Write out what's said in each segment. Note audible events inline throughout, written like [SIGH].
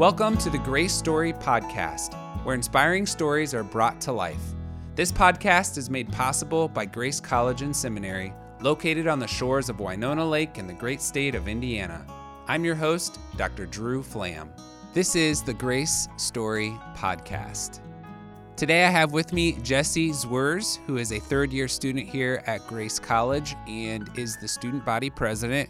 Welcome to the Grace Story Podcast, where inspiring stories are brought to life. This podcast is made possible by Grace College and Seminary, located on the shores of Winona Lake in the great state of Indiana. I'm your host, Dr. Drew Flamm. This is the Grace Story Podcast. Today I have with me Jesse Zwers, who is a third year student here at Grace College and is the student body president,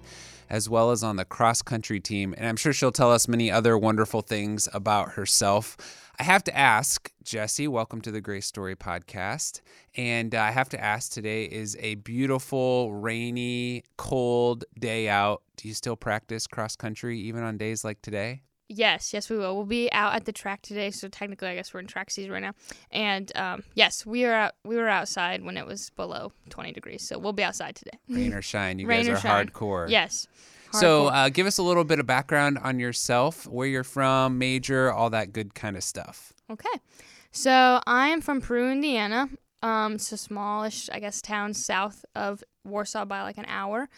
as well as on the cross country team. And I'm sure she'll tell us many other wonderful things about herself. I have to ask, Jesse, welcome to the Grace Story podcast. And uh, I have to ask today is a beautiful, rainy, cold day out. Do you still practice cross country even on days like today? Yes, yes, we will. We'll be out at the track today, so technically, I guess we're in track season right now. And um, yes, we are out, we were outside when it was below 20 degrees, so we'll be outside today. Rain or shine, you [LAUGHS] Rain guys are shine. hardcore. Yes. So, uh, give us a little bit of background on yourself, where you're from, major, all that good kind of stuff. okay. So I am from Peru, Indiana. Um, it's a smallish, I guess, town south of Warsaw by like an hour,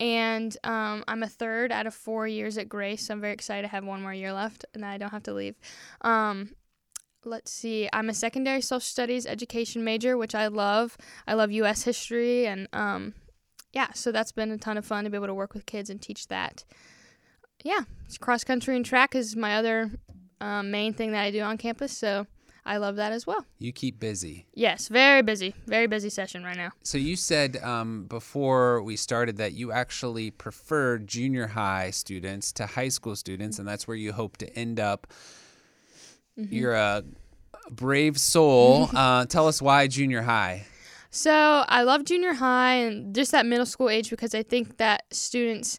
and um, I'm a third out of four years at Grace. So I'm very excited to have one more year left, and I don't have to leave. Um, let's see i'm a secondary social studies education major which i love i love us history and um, yeah so that's been a ton of fun to be able to work with kids and teach that yeah cross country and track is my other um, main thing that i do on campus so i love that as well You keep busy. yes very busy very busy session right now So, you said um, before we started that you actually prefer junior high students to high school students, and that's where you hope to end up. Mm-hmm. You're a brave soul. [LAUGHS] uh, tell us why junior high. So I love junior high and just that middle school age because I think that students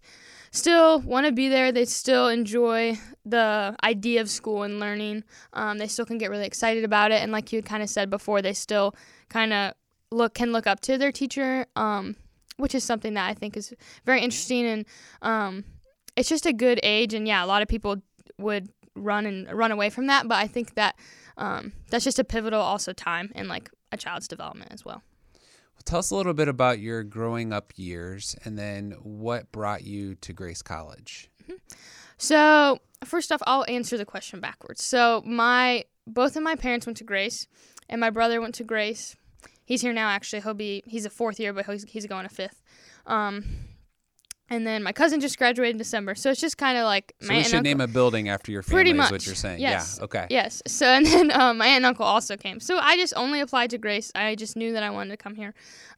still want to be there. They still enjoy the idea of school and learning. Um, they still can get really excited about it, and like you kind of said before, they still kind of look can look up to their teacher, um, which is something that I think is very interesting and um, it's just a good age. And yeah, a lot of people would run and run away from that, but I think that um, that's just a pivotal also time in like a child's development as well. Tell us a little bit about your growing up years and then what brought you to Grace College. So first off, I'll answer the question backwards. So my both of my parents went to Grace, and my brother went to Grace. He's here now. Actually, he'll be he's a fourth year, but he's he's going to fifth. Um, and then my cousin just graduated in December, so it's just kind of like So my we should and name a building after your family Pretty is what you're saying. yes. Yeah. Okay. Yes. So and [LAUGHS] then um, my aunt and uncle also came. So I just only applied to Grace. I just knew that I wanted to come here,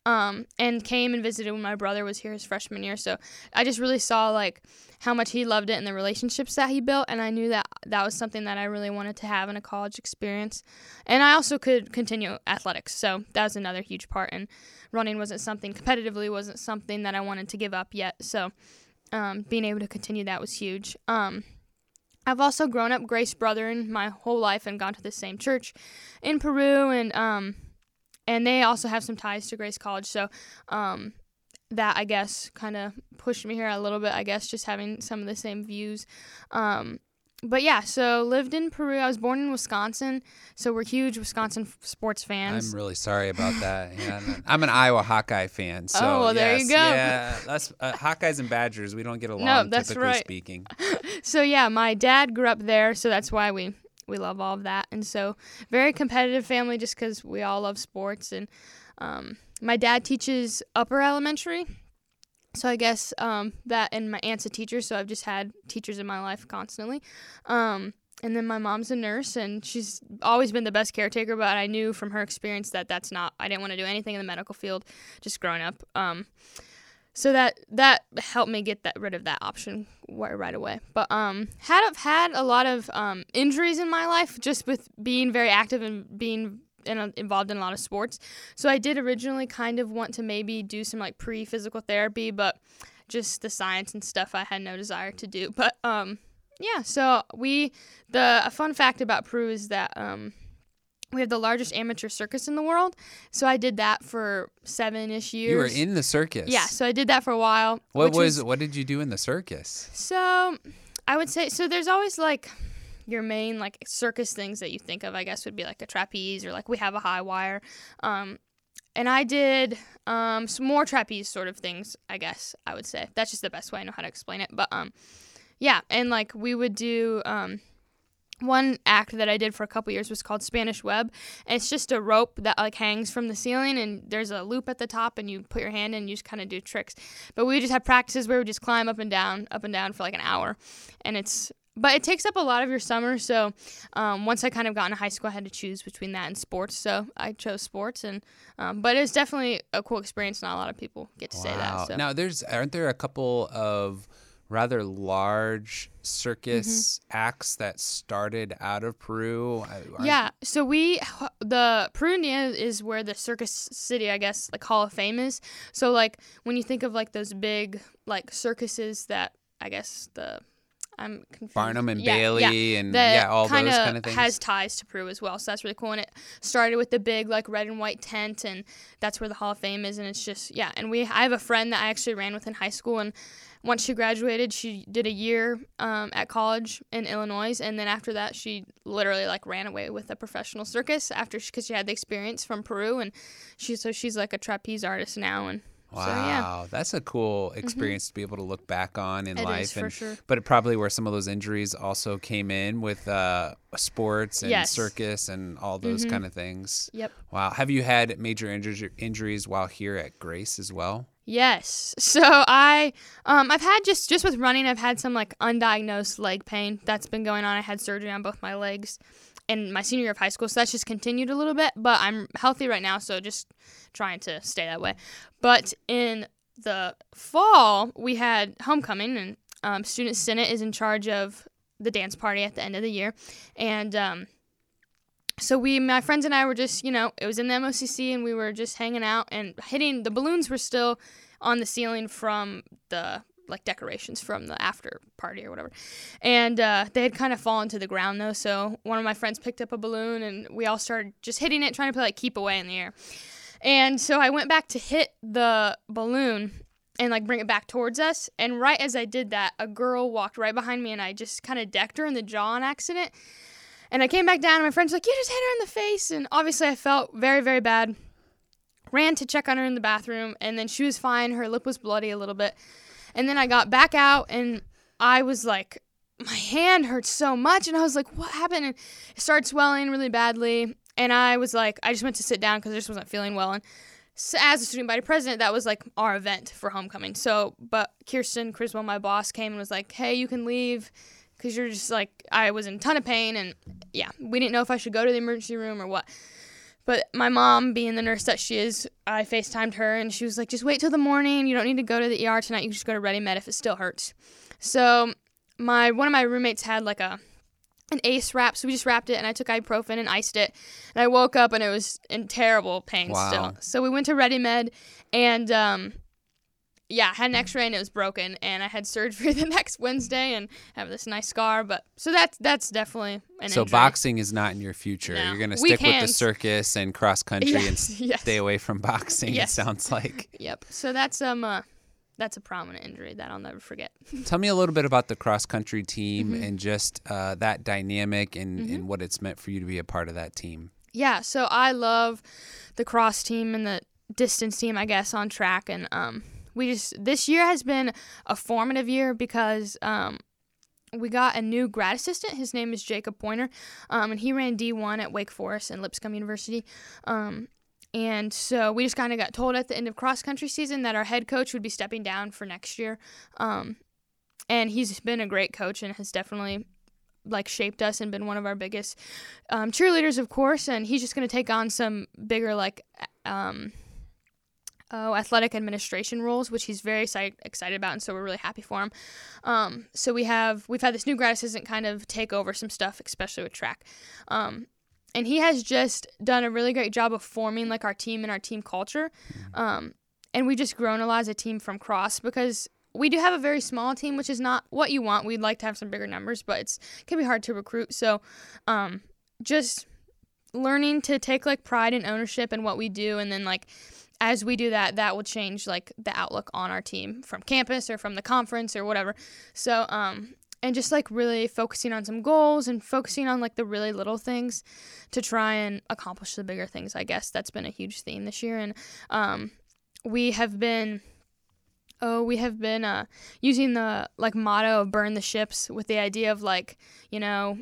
um, and came and visited when my brother was here his freshman year. So I just really saw like how much he loved it and the relationships that he built, and I knew that that was something that I really wanted to have in a college experience. And I also could continue athletics, so that was another huge part. And running wasn't something competitively wasn't something that I wanted to give up yet. So um, being able to continue that was huge. Um, I've also grown up Grace Brethren my whole life and gone to the same church in Peru, and um, and they also have some ties to Grace College. So um, that I guess kind of pushed me here a little bit. I guess just having some of the same views. Um, but yeah, so lived in Peru. I was born in Wisconsin, so we're huge Wisconsin f- sports fans. I'm really sorry about that. [LAUGHS] Yeah, I'm- an Iowa Hawkeye fan. So Oh, well, there you go. Yeah, that's uh, Hawkeyes and Badgers. We don't get along, No, that's typically right. speaking. [LAUGHS] so yeah, my dad grew up there, so that's why we we love all of that. And so very competitive family, just because we all love sports. And um, my dad teaches upper elementary, so I guess um, that and my aunt's a teacher, so I've just had teachers in my life constantly. Um, and then my mom's a nurse, and she's always been the best caretaker. But I knew from her experience that that's not. I didn't want to do anything in the medical field, just growing up. Um, so that that helped me get that rid of that option right away. But um, had had a lot of um, injuries in my life just with being very active and being in a, involved in a lot of sports. So I did originally kind of want to maybe do some like pre physical therapy, but just the science and stuff I had no desire to do. But um, yeah. So we the a fun fact about Peru is that um. We have the largest amateur circus in the world, so I did that for seven-ish years. You were in the circus. Yeah, so I did that for a while. What which was, what did you do in the circus? so? I would say so. There's always like your main like circus things that you think of. I guess would be like a trapeze or like we have a high wire. Um, and I did um, some more trapeze sort of things. I guess I would say that's just the best way I know how to explain it. But um, yeah, and like we would do um, one act that I did for a couple years was called Spanish Web. And it's just a rope that like hangs from the ceiling and there's a loop at the top and you put your hand in and you just kind of do tricks. But we just have practices where we just climb up and down, up and down for like an hour. And it's but it takes up a lot of your summer. So um, once I kind of got into high school, I had to choose between that and sports. So I chose sports, and um, but it's definitely a cool experience. Not a lot of people get to wow. say that. So. Now, there's aren't there a couple of rather large circus mm-hmm. acts that started out of Peru. Yeah, so we the Peru is where the Circus City, I guess, like Hall of Fame is. So like when you think of like those big like circuses that I guess the I'm confused. Barnum and yeah, Bailey yeah. and yeah, all those kind of things. Has ties to Peru as well, so that's really cool. And it started with the big like red and white tent, and that's where the Hall of Fame is. And it's just yeah. And we I have a friend that I actually ran with in high school, and once she graduated, she did a year um, at college in Illinois, and then after that, she literally like ran away with a professional circus after because she, she, had the experience from Peru, and she so she's like a trapeze artist now, and Wow, so, yeah. that's a cool mm-hmm. experience mm-hmm. to be able to look back on in it life, and sure. but it probably where some of those injuries also came in with uh, sports and yes. circus and all those mm-hmm. kind of things. Yep. Wow, have you had major injuries injuries while here at Grace as well? Yes. [LAUGHS] So I um I've had just just with running I've had some like undiagnosed leg pain that's been going on. I had surgery on both my legs in my senior year of high school, so that's just continued a little bit, but I'm healthy right now, so just trying to stay that way. But in the fall, we had homecoming and um, student senate is in charge of the dance party at the end of the year and um, so we my friends and i were just you know it was in the mocc and we were just hanging out and hitting the balloons were still on the ceiling from the like decorations from the after party or whatever and uh, they had kind of fallen to the ground though so one of my friends picked up a balloon and we all started just hitting it trying to play like keep away in the air and so i went back to hit the balloon and like bring it back towards us and right as i did that a girl walked right behind me and i just kind of decked her in the jaw on accident and I came back down, and my friend's like, You just hit her in the face. And obviously, I felt very, very bad. Ran to check on her in the bathroom, and then she was fine. Her lip was bloody a little bit. And then I got back out, and I was like, My hand hurts so much. And I was like, What happened? And it started swelling really badly. And I was like, I just went to sit down because I just wasn't feeling well. And so as a student body president, that was like our event for homecoming. So, but Kirsten Criswell, my boss, came and was like, Hey, you can leave because you're just like I was in a ton of pain and yeah, we didn't know if I should go to the emergency room or what. But my mom, being the nurse that she is, I FaceTimed her and she was like, just wait till the morning. You don't need to go to the ER tonight. You can just go to Ready Med if it still hurts. So my one of my roommates had like a an ace wrap, so we just wrapped it and I took ibuprofen and iced it. And I woke up and it was in terrible pain wow. still. So we went to Ready Med and um, yeah, I had an X-ray and it was broken, and I had surgery [LAUGHS] the next Wednesday and have this nice scar. But so that's that's definitely an so injury. boxing is not in your future. No. You're gonna stick with the circus and cross country and [LAUGHS] Yes, s- yes. stay away from boxing. Yes. It sounds like. [LAUGHS] Yep. So that's um uh, that's a prominent injury that I'll never forget. Tell me a little bit about the cross country team Mm-hmm. and just uh, that dynamic and, and what it's meant for you to be a part of that team. Yeah. So I love the cross team and the distance team, I guess, on track, and um we just this year has been a formative year because um we got a new grad assistant. His name is Jacob Pointer, um, and he ran D1 at Wake Forest and Lipscomb University. Um, and so we just kind of got told at the end of cross country season that our head coach would be stepping down for next year. Um, and he's been a great coach and has definitely like shaped us and been one of our biggest um, cheerleaders, of course. And he's just going to take on some bigger like um, oh, athletic administration roles, which he's very excited about, and so we're really happy for him. Um, so we have we've had this new grad assistant kind of take over some stuff, especially with track. Um, and he has just done a really great job of forming like our team and our team culture. Um, and we've just grown a lot as a team from cross because we do have a very small team, which is not what you want. We'd like to have some bigger numbers, but it's it can be hard to recruit. So, um, just learning to take like pride and ownership in what we do, and then like as we do that, that will change like the outlook on our team from campus or from the conference or whatever. So, um, and just like really focusing on some goals and focusing on like the really little things to try and accomplish the bigger things. I guess that's been a huge theme this year, and um, we have been. Oh, we have been uh, using the like motto of "burn the ships" with the idea of like you know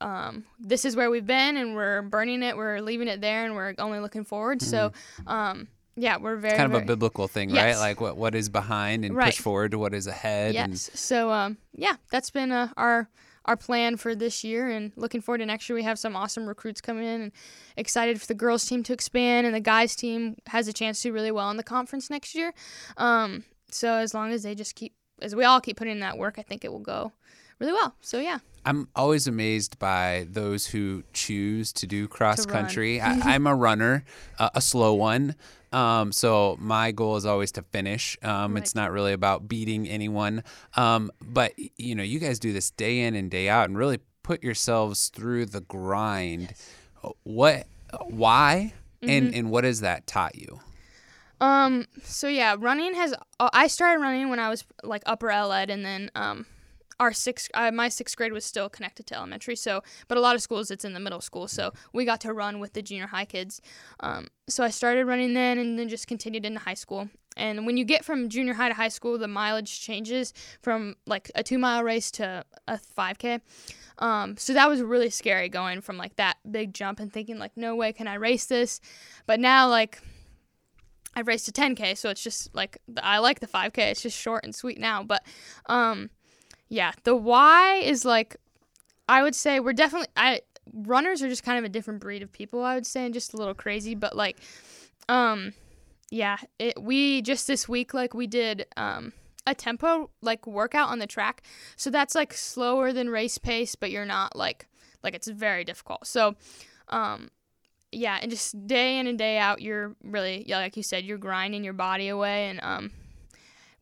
um, this is where we've been and we're burning it, we're leaving it there, and we're only looking forward. So, um, yeah, we're very It's kind of very- a biblical thing, Yes. right? Like what what is behind and Right. push forward to what is ahead. And Yes. So um, yeah, that's been uh, our our plan for this year, and looking forward to next year. We have some awesome recruits coming in, and excited for the girls team to expand, and the guys team has a chance to do really well in the conference next year. Um, so as long as they just keep, as we all keep putting in that work, I think it will go really well. So yeah. I'm always amazed by those who choose to do cross run. country. I, [LAUGHS] I'm a runner, uh, a slow one. Um, so my goal is always to finish. Um, It's not really about beating anyone. Um, but you know, you guys do this day in and day out, and really put yourselves through the grind. What, why, and Mm-hmm. and what has that taught you? Um. So yeah, running has. Uh, I started running when I was like upper ed, and then um, our sixth, uh, my sixth grade was still connected to elementary. So, but a lot of schools it's in the middle school. So we got to run with the junior high kids. Um. So I started running then, and then just continued into high school. And when you get from junior high to high school, the mileage changes from like a two mile race to a five k. Um, so that was really scary going from like that big jump and thinking like, no way can I race this. But now like I've raced a 10k, so it's just like I like the 5k. It's just short and sweet now, but um yeah, the why is like I would say we're definitely I runners are just kind of a different breed of people, I would say, and just a little crazy, but like um yeah, it we just this week like we did um a tempo like workout on the track. So that's like slower than race pace, but you're not like like it's very difficult. So um yeah, and just day in and day out, you're really, yeah, like you said, you're grinding your body away. And um,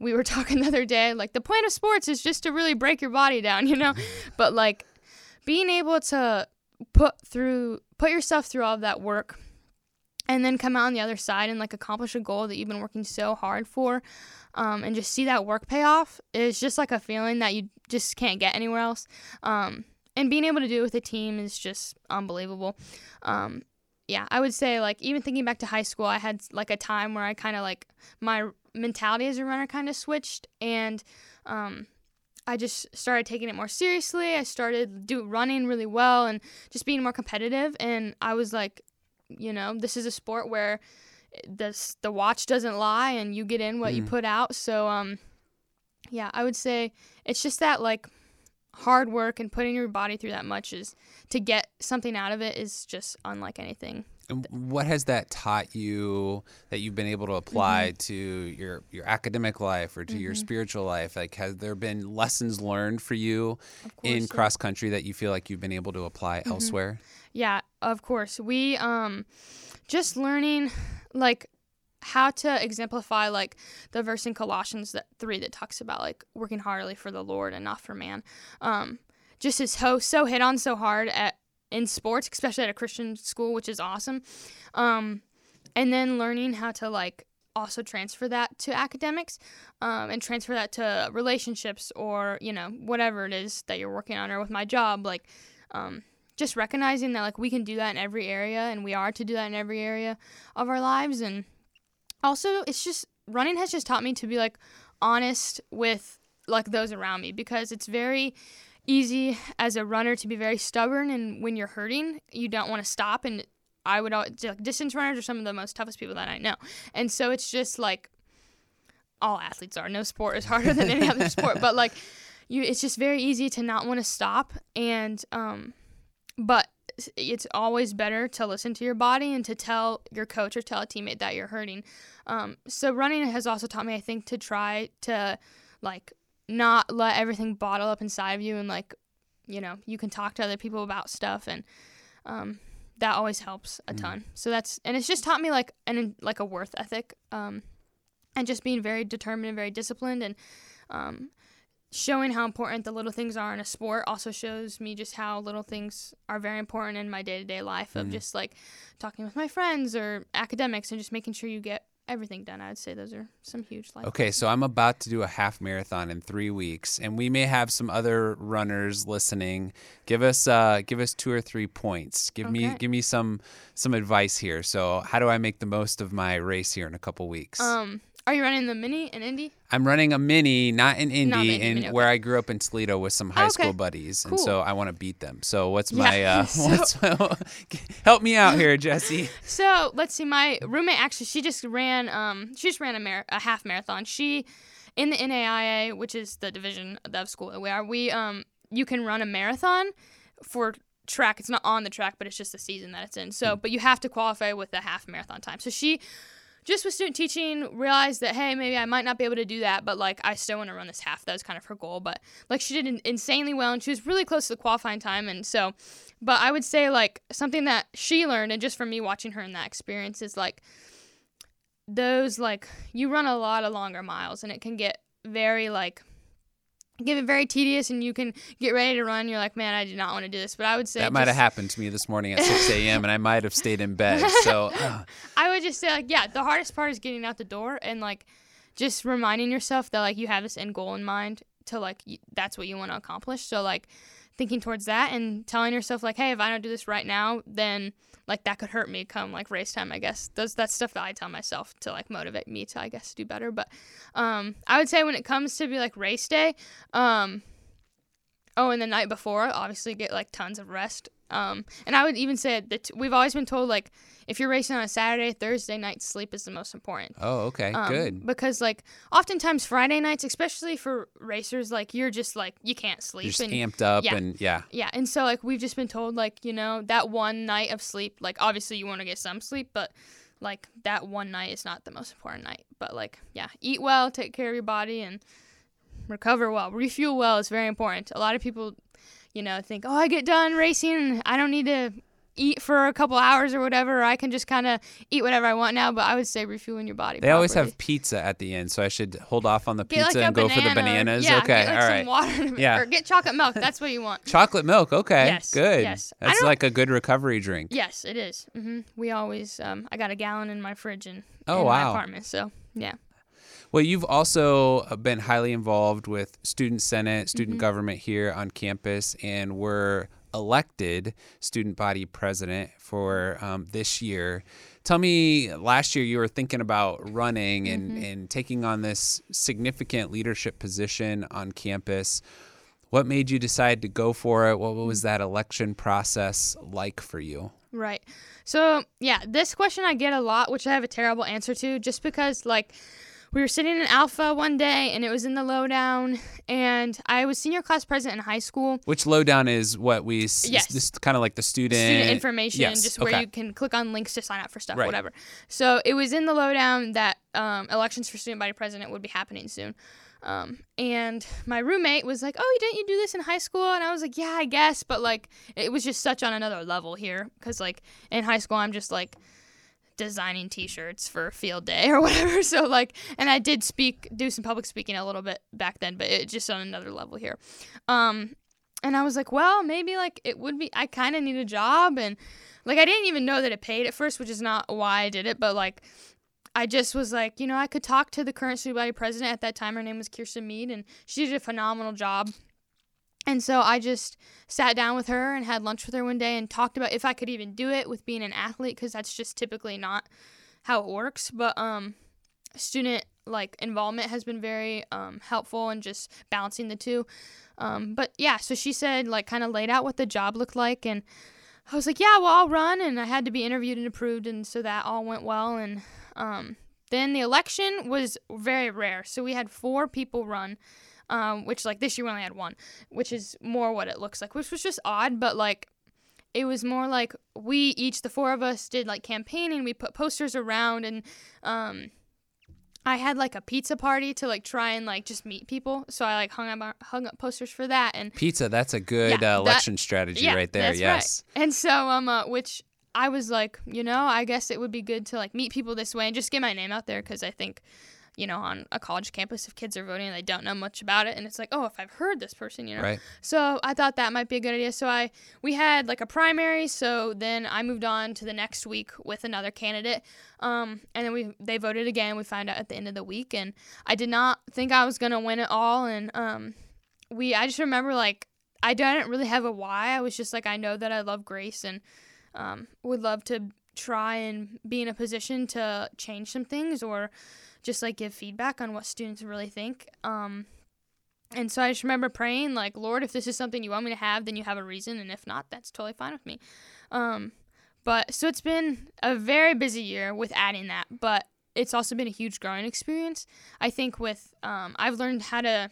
we were [LAUGHS] talking the other day, like the point of sports is just to really break your body down, you know. [LAUGHS] But like being able to put through, put yourself through all of that work, and then come out on the other side and like accomplish a goal that you've been working so hard for, um, and just see that work pay off is just like a feeling that you just can't get anywhere else. Um, and being able to do it with a team is just unbelievable. Um, yeah, I would say like even thinking back to high school, I had like a time where I kind of like my mentality as a runner kind of switched, and um, I just started taking it more seriously. I started do running really well and just being more competitive. And I was like, you know, this is a sport where this the watch doesn't lie, and you get in what you Mm. put out. So um, yeah, I would say it's just that like hard work and putting your body through that much is to get something out of it is just unlike anything. And what has that taught you that you've been able to apply Mm-hmm. to your your academic life or to your spiritual life? Like, has there been lessons learned for you in yeah. Mm-hmm. cross country that you feel like you've been able to apply elsewhere? Yeah, of course. We um just learning like how to exemplify like the verse in Colossians that 3 that talks about like working heartily for the Lord and not for man. Um just is so so hit on so hard at in sports, especially at a Christian school, which is awesome. Um and then learning how to like also transfer that to academics um, and transfer that to relationships or you know whatever it is that you're working on or with my job like um, just recognizing that like we can do that in every area and we are to do that in every area of our lives and also it's just running has just taught me to be like honest with like those around me because it's very easy as a runner to be very stubborn and when you're hurting you don't want to stop and i would al- like, distance runners are some of the most toughest people that i know and so it's just like all athletes are no sport is [LAUGHS] harder than any other sport but like you it's just very easy to not want to stop and um but it's always better to listen to your body and to tell your coach or tell a teammate that you're hurting. Um, so running has also taught me, I think, to try to like not let everything bottle up inside of you and like, you know, you can talk to other people about stuff and um, that always helps a ton. So that's and it's just taught me like an like a worth ethic um, and just being very determined and very disciplined and um, showing how important the little things are in a sport also shows me just how little things are very important in my day-to-day life of Mm. just like talking with my friends or academics and just making sure you get everything done i'd say those are some huge life Okay, so I'm about to do a half marathon in three weeks, and we may have some other runners listening. Give us, uh, give us two or three points. Give me, give me some, some advice here. So, how do I make the most of my race here in a couple weeks? Um, Are you running the mini in Indy? I'm running a mini, not in Indy, Not Indy, and mini, okay. where I grew up in Toledo with some high Okay. school buddies, and Cool. so I want to beat them. So what's Yeah, my uh, [LAUGHS] [LAUGHS] so- what's [LAUGHS] help me out here, Jesse? So let's see. My roommate actually, she just ran. Um, she just ran a, mar- a half marathon. She, in the NAIA, which is the division of school where we we um, you can run a marathon for track. It's not on the track, but it's just the season that it's in. So, but you have to qualify with a half marathon time. So she. Just with student teaching, realized that hey, maybe I might not be able to do that, but like I still want to run this half. That was kind of her goal. But like she did in- insanely well, and she was really close to the qualifying time. And so, but I would say like something that she learned, and just from me watching her in that experience, is like those like you run a lot of longer miles, and it can get very like get it very tedious, and you can get ready to run. You're like, man, I did not want to do this. But I would say That might have happened to me this morning at 6 a.m. and I might have stayed in bed. [LAUGHS] So uh, [LAUGHS] I would just say like yeah, the hardest part is getting out the door and like just reminding yourself that like you have this end goal in mind to like y- that's what you want to accomplish. So like thinking towards that and telling yourself like hey, if I don't do this right now, then like that could hurt me come like race time, I guess. That's stuff that I tell myself to like motivate me to I guess do better, but um I would say when it comes to be like race day, um Oh, and the night before, obviously get like tons of rest. Um, and I would even say that we've always been told like if you're racing on a Saturday, Thursday night sleep is the most important. oh, okay, Um, good. Because like oftentimes Friday nights, especially for racers, like you're just like you can't sleep You're just and amped up yeah. and yeah. yeah, and so like we've just been told like you know that one night of sleep, like obviously you want to get some sleep, but like that one night is not the most important night. But like yeah, eat well, take care of your body, and recover well, refuel well is very important. A lot of people, you know, think oh I get done racing, I don't need to eat for a couple hours or whatever, or I can just kind of eat whatever I want now. But I would say refueling your body. They always have pizza at the end, so I should hold off on the Get pizza like and go for the banana. bananas. Yeah, okay, get, like, all some. Water, Yeah. or get chocolate milk. That's what you want. [LAUGHS] Chocolate milk. Okay, Yes, good. yes. That's like a good recovery drink. Yes, it is. hmm We always, um, I got a gallon in my fridge in, Oh, in wow. my apartment. So yeah, Well, you've also been highly involved with student senate, student Mm-hmm. government here on campus, and were elected student body president for um, this year. Tell me, last year you were thinking about running and, Mm-hmm. and taking on this significant leadership position on campus. What made you decide to go for it? What was that election process like for you? right. So yeah, this question I get a lot, which I have a terrible answer to, just because like we were sitting in Alpha one day and it was in the lowdown, and I was senior class president in high school. Which lowdown is what we Yes. this kind of like the student student information, Yes, just where okay. you can click on links to sign up for stuff, Right. whatever. So it was in the lowdown that um, elections for student body president would be happening soon. Um, and my roommate was like, "Oh, didn't you do this in high school?" And I was like, "Yeah, I guess," but like it was just such on another level here because like in high school I'm just like designing t-shirts for field day or [LAUGHS] whatever so like and i did speak do some public speaking a little bit back then but it just on another level here um and i was like well maybe like it would be i kind of need a job and like i didn't even know that it paid at first which is not why i did it but like I just was like, you know, I could talk to the current student body president at that time. Her name was Kirsten Mead, and she did a phenomenal job. And so I just sat down with her and had lunch with her one day and talked about if I could even do it with being an athlete, because that's just typically not how it works. But um, student like involvement has been very um, helpful in just balancing the two. Um, but yeah, so she said like kind of laid out what the job looked like, and I was like, yeah, well, I'll run, and I had to be interviewed and approved, and so that all went well. And um, then the election was very rare, so we had four people run. Um, which like this year we only had one, which is more what it looks like, which was just odd, but like it was more like we each the four of us did like campaigning we put posters around and um i had like a pizza party to like try and like just meet people so i like hung up hung up posters for that and Pizza, that's a good Yeah, uh, that- election strategy yeah, right there. yes. right. and so um uh, which i was like you know i guess it would be good to like meet people this way and just get my name out there because i think you know on a college campus if kids are voting and they don't know much about it and it's like oh if i've heard this person you know Right. so I thought that might be a good idea. So I we had like a primary. So then I moved on to the next week with another candidate. Um, and then we they voted again. We found out at the end of the week, and I did not think I was gonna win it all. And um, we I just remember like I didn't really have a why. I was just like I know that I love Grace and um, would love to try and be in a position to change some things or just like give feedback on what students really think. Um, and so I just remember praying, like, Lord, if this is something you want me to have, then you have a reason, and if not, that's totally fine with me. Um, but so it's been a very busy year with adding that, but it's also been a huge growing experience. I think with um, I've learned how to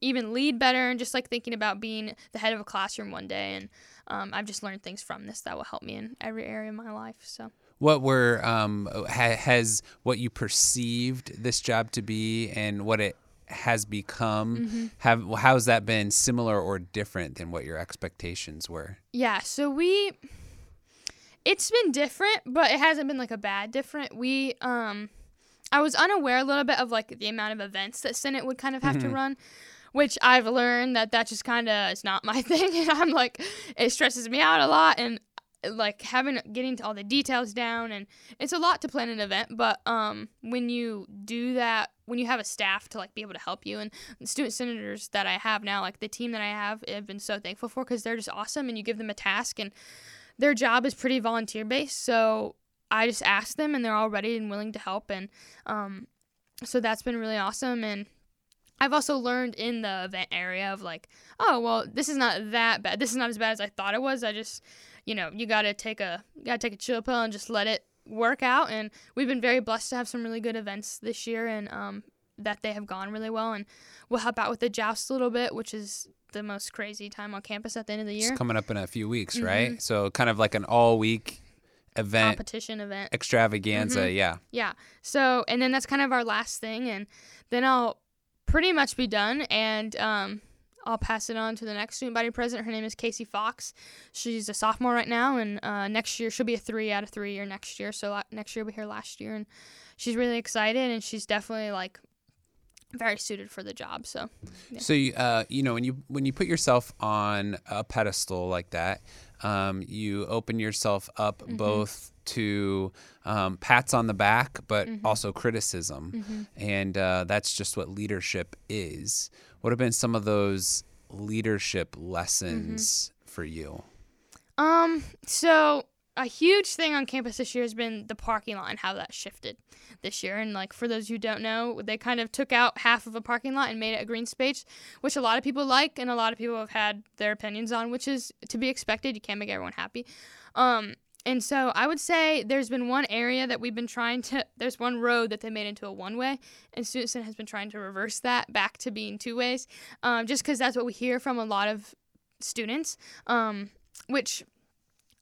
even lead better, and just like thinking about being the head of a classroom one day, and um, I've just learned things from this that will help me in every area of my life. So what were um, ha- has what you perceived this job to be and what it has become Mm-hmm. have how's that been similar or different than what your expectations were Yeah, so we it's been different, but it hasn't been like a bad different. We um I was unaware a little bit of like the amount of events that Senate would kind of have to run, which I've learned that that just kind of is not my [LAUGHS] thing and I'm like it stresses me out a lot and like having getting all the details down and it's a lot to plan an event but um when you do that when you have a staff to like be able to help you and the student senators that i have now like the team that i have i've been so thankful for because they're just awesome and you give them a task and their job is pretty volunteer based so i just ask them and they're all ready and willing to help and um so that's been really awesome and I've also learned in the event area of like, oh well, this is not that bad. This is not as bad as I thought it was. I just, you know, you gotta take a you gotta take a chill pill and just let it work out. And we've been very blessed to have some really good events this year, and um, that they have gone really well. And we'll help out with the joust a little bit, which is the most crazy time on campus at the end of the year. it's coming up in a few weeks Mm-hmm. right so kind of like an all week event Competition event. extravaganza Mm-hmm. yeah Yeah. So, and then that's kind of our last thing, and then I'll pretty much be done, and um, I'll pass it on to the next student body president. Her name is Casey Fox. She's a sophomore right now, and uh, next year she'll be a three out of three year next year. So la- next year will be her last year, and she's really excited, and she's definitely like very suited for the job. So Yeah. So you, uh, you know when you when you put yourself on a pedestal like that, um, you open yourself up Mm-hmm. both to um, pats on the back, but Mm-hmm. also criticism, and uh, that's just what leadership is. What have been some of those leadership lessons Mm-hmm. for you? Um, so a huge thing on campus this year has been the parking lot and how that shifted this year. And like for those who don't know, they kind of took out half of a parking lot and made it a green space, which a lot of people like and a lot of people have had their opinions on, which is to be expected. You can't make everyone happy. Um, and so I would say there's been one area that we've been trying to [LAUGHS] there's one road that they made into a one way and Senate has been trying to reverse that back to being two ways. Um, just because that's what we hear from a lot of students. Um, which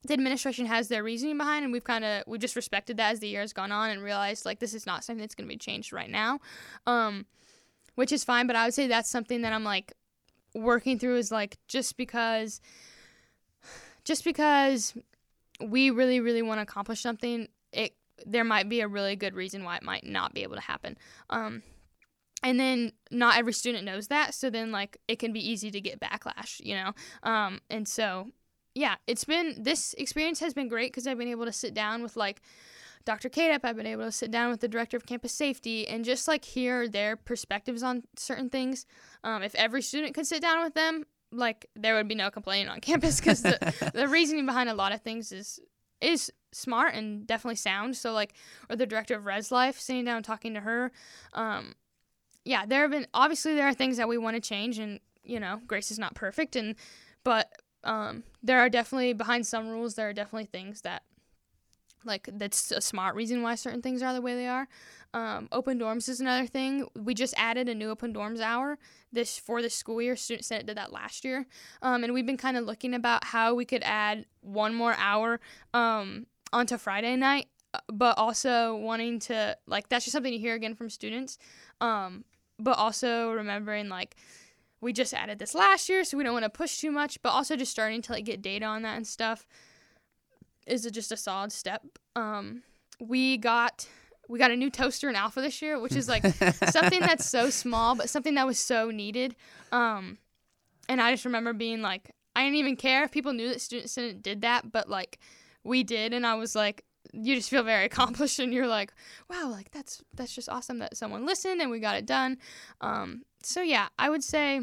the administration has their reasoning behind and we've kind of we just respected that as the year has gone on and realized like this is not something that's going to be changed right now um which is fine but i would say that's something that i'm like working through is like just because [SIGHS] just because we really really want to accomplish something it there might be a really good reason why it might not be able to happen. Um and then not every student knows that so then like it can be easy to get backlash you know? Um and so yeah it's been this experience has been great because i've been able to sit down with like dr Kadep, i've been able to sit down with the director of campus safety and just like hear their perspectives on certain things. Um, if every student could sit down with them like there would be no complaining on [LAUGHS] campus because the, [LAUGHS] the reasoning behind a lot of things is is smart and definitely sound so like or the director of res life sitting down talking to her um, yeah, there have been obviously there are things that we want to change, and you know, Grace is not perfect, and but um, there are definitely behind some rules there are definitely things that like that's a smart reason why certain things are the way they are. Um, open dorms is another thing. We just added a new open dorms hour this for this school year. Student Senate did that last year, um, and we've been kind of looking about how we could add one more hour um, onto Friday night, uh, but also wanting to like that's just something you hear again from students. Um, but also remembering like we just added this last year, so we don't want to push too much, but also just starting to like get data on that and stuff is a, just a solid step. Um, we got we got a new toaster in Alpha this year, which is like [LAUGHS] something that's so small, but something that was so needed. Um, and I just remember being like, I didn't even care if people knew that Student Senate did that, but like we did, and I was like, you just feel very [LAUGHS] accomplished, and you're like, wow, like that's that's just awesome that someone listened and we got it done. Um, so yeah, I would say.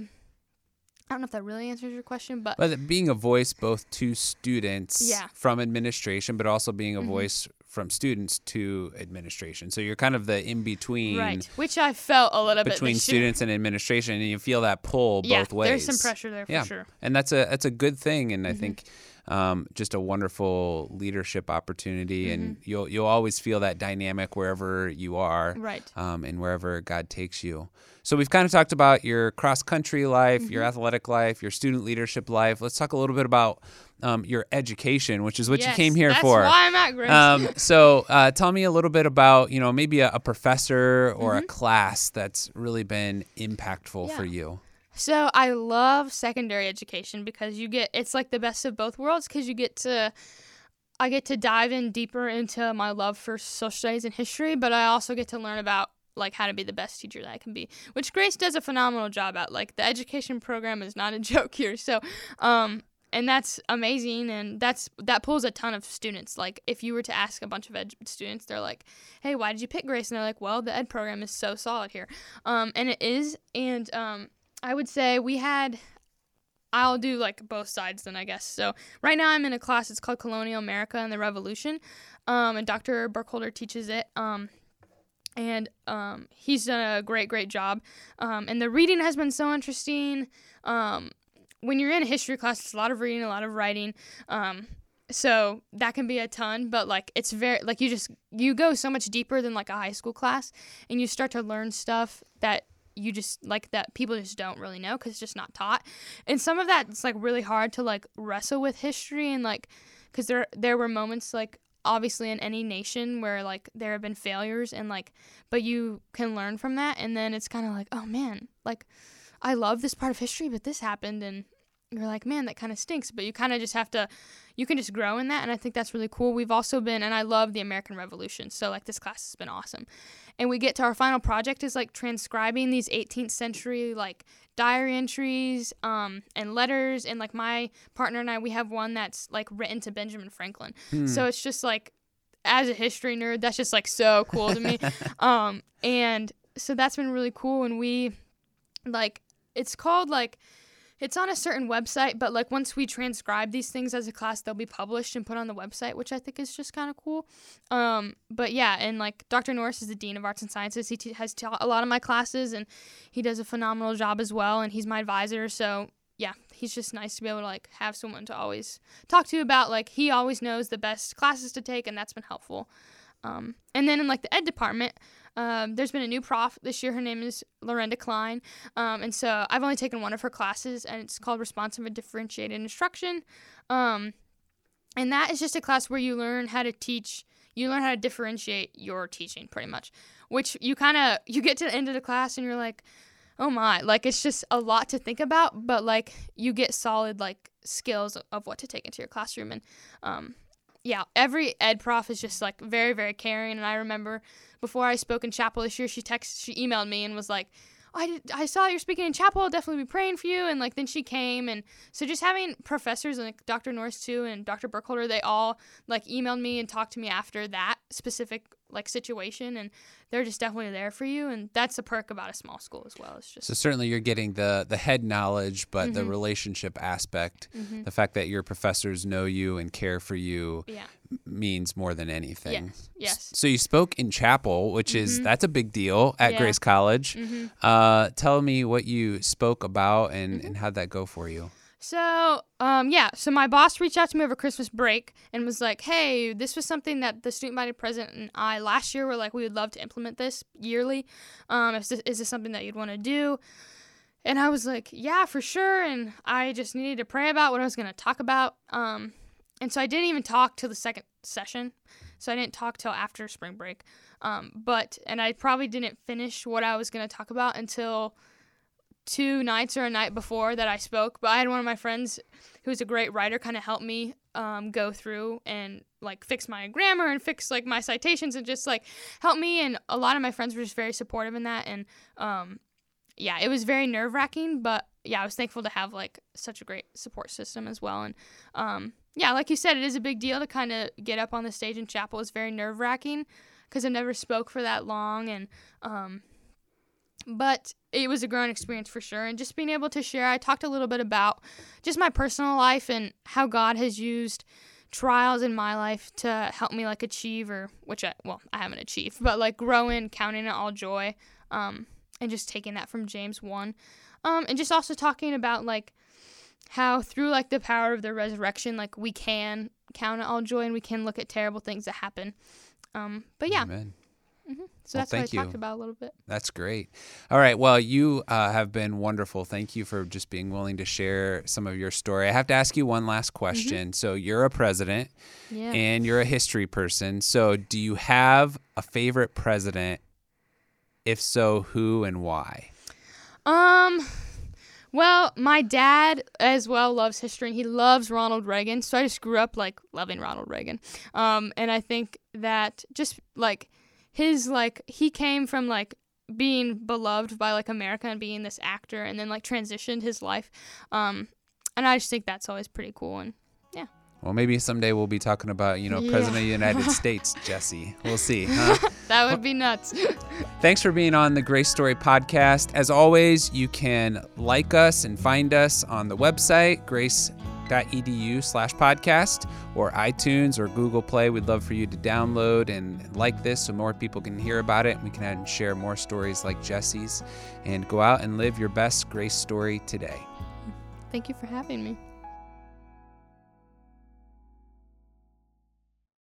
I don't know if that really answers your question, but But being a voice both to students Yeah. from administration, but also being a Mhm. voice from students to administration. So you're kind of the in between, right? Which I felt a little bit between students and administration, and you feel that pull yeah, both ways. There's some pressure there for yeah. sure. and that's a that's a good thing, and I Mm-hmm. think um, just a wonderful leadership opportunity, and Mm-hmm. you'll you'll always feel that dynamic wherever you are, Right. um, and wherever God takes you. So we've kind of talked about your cross country life, your Mm-hmm. athletic life, your student leadership life. Let's talk a little bit about um, your education, which is what Yes, you came here that's for. That's why I'm at Grace. Um, so uh, tell me a little bit about you know maybe a, a professor or Mm-hmm. a class that's really been impactful for you. So I love secondary education because you get it's like the best of both worlds because you get to I get to dive in deeper into my love for social studies and history, but I also get to learn about like how to be the best teacher that I can be, which Grace does a phenomenal job at. Like the education program is not a [LAUGHS] joke here. So, um and that's amazing and that's that pulls a ton of students like if you were to ask a bunch of ed students they're like hey why did you pick grace and they're like well the ed program is so solid here um, and it is and um, i would say we had i'll do like both sides then i guess. So right now i'm in a class it's called colonial america and the revolution um, and dr burkholder teaches it um, and um, he's done a great great job. Um, and the reading has been so interesting. Um, when you're in a history class it's a lot of reading a lot of writing um, so that can be a ton but like it's very like you just you go so much deeper than like a high school class and you start to learn stuff that you just like that people just don't really know because it's just not taught. And some of that it's like really hard to like wrestle with history and like because there there were moments like obviously in any nation where like there have been failures and like but you can learn from that. And then it's kind of like oh man like I love this part of history, but this happened, and you're like, man, that kind of stinks. But you kind of just have to, you can just grow in that, and I think that's really cool. We've also been, and I love the American Revolution, so like this class has been awesome. And we get to our final project is like transcribing these 18th century like diary entries um, and letters, and like my partner and I, we have one that's like written to Benjamin Franklin. So it's just like, as a history nerd, that's just like so cool to me. [LAUGHS] um, and so that's been really cool, and we like it's called like it's on a certain website but like once we transcribe these things as a class they'll be published and put on the website which i think is just kind of cool. Um, but yeah and like dr norris is the dean of arts and sciences. He t- has taught a lot of my classes and he does a phenomenal job as well and he's my advisor so yeah he's just nice to be able to like have someone to always talk to about like he always knows the best classes to take and that's been helpful. Um, and then in like the ed department um, there's been a new prof this year. Her name is Lorenda Klein. Um, and so I've only taken one of her classes, and it's called Responsive and Differentiated Instruction. Um, and that is just a class where you learn how to teach, you learn how to differentiate your teaching pretty much, which you kind of, you get to the end of the class and you're like, oh my, like it's just a lot to think about, but like you get solid like skills of what to take into your classroom. And um, yeah, every ed prof is just like very, very caring. And I remember before I spoke in chapel this year, she texted, she emailed me and was like, oh, I, did, I saw you're speaking in chapel. I'll definitely be praying for you. And like, then she came. And so just having professors like Dr. Norris too and Dr. Burkholder, they all like emailed me and talked to me after that specific like situation. And they're just definitely there for you. And that's a perk about a small school as well. It's just, So certainly you're getting the the head knowledge, but the Mm-hmm. relationship aspect, the fact that your professors know you and care for you yeah. means more than anything. Yes. Yes. So you spoke in chapel, which is that's a big deal at Yeah. Grace College. Uh, tell me what you spoke about and, Mm-hmm. and how'd that go for you? So, um, yeah, so my boss reached out to me over Christmas break and was like, hey, this was something that the student body president and I last year were like, we would love to implement this yearly. Um, is this, is this something that you'd want to do? And I was like, yeah, for sure. And I just needed to pray about what I was going to talk about. Um, and so I didn't even talk till the second session. So I didn't talk till after spring break. Um, but, and I probably didn't finish what I was going to talk about until two nights or a night before that I spoke. But I had one of my friends who's a great writer kind of help me um, go through and like fix my grammar and fix like my citations and just like help me. And a lot of my friends were just very supportive in that. And um, yeah, it was very nerve wracking, but yeah, I was thankful to have like such a great support system as well. And um, yeah, like you said, it is a big deal to kind of get up on the stage in chapel. It's very nerve wracking because I've never spoke for that long, and um, but it was a growing experience for sure. And just being able to share, I talked a little bit about just my personal life and how God has used trials in my life to help me like achieve or which I well I haven't achieved but like grow in counting it all joy um and just taking that from James 1 um and just also talking about like how through like the power of the resurrection like we can count it all joy and we can look at terrible things that happen um but yeah Amen. Hmm so Well, that's what I thank you. talked about a little bit That's great. All right. Well, you uh, have been wonderful. Thank you for just being willing to share some of your story. I have to ask you one last question. So, you're a president yeah and you're a history person. So, do you have a favorite president? If so, who and why? Um, well, my dad as well loves history, and he loves Ronald Reagan. So I just grew up like loving Ronald Reagan. Um, and I think that just like his like he came from like being beloved by like America and being this actor, and then like transitioned his life. Um, and I just think that's always pretty cool. And yeah. Well, maybe someday we'll be talking about, you know, Yeah. President of the United [LAUGHS] States, Jesse. We'll see. Huh? [LAUGHS] that would be nuts. [LAUGHS] Thanks for being on the Grace Story podcast. As always, you can like us and find us on the website, grace.edu slash podcast, or iTunes or Google Play. We'd love for you to download and like this so more people can hear about it. We can share more stories like Jesse's and go out and live your best grace story today. Thank you for having me.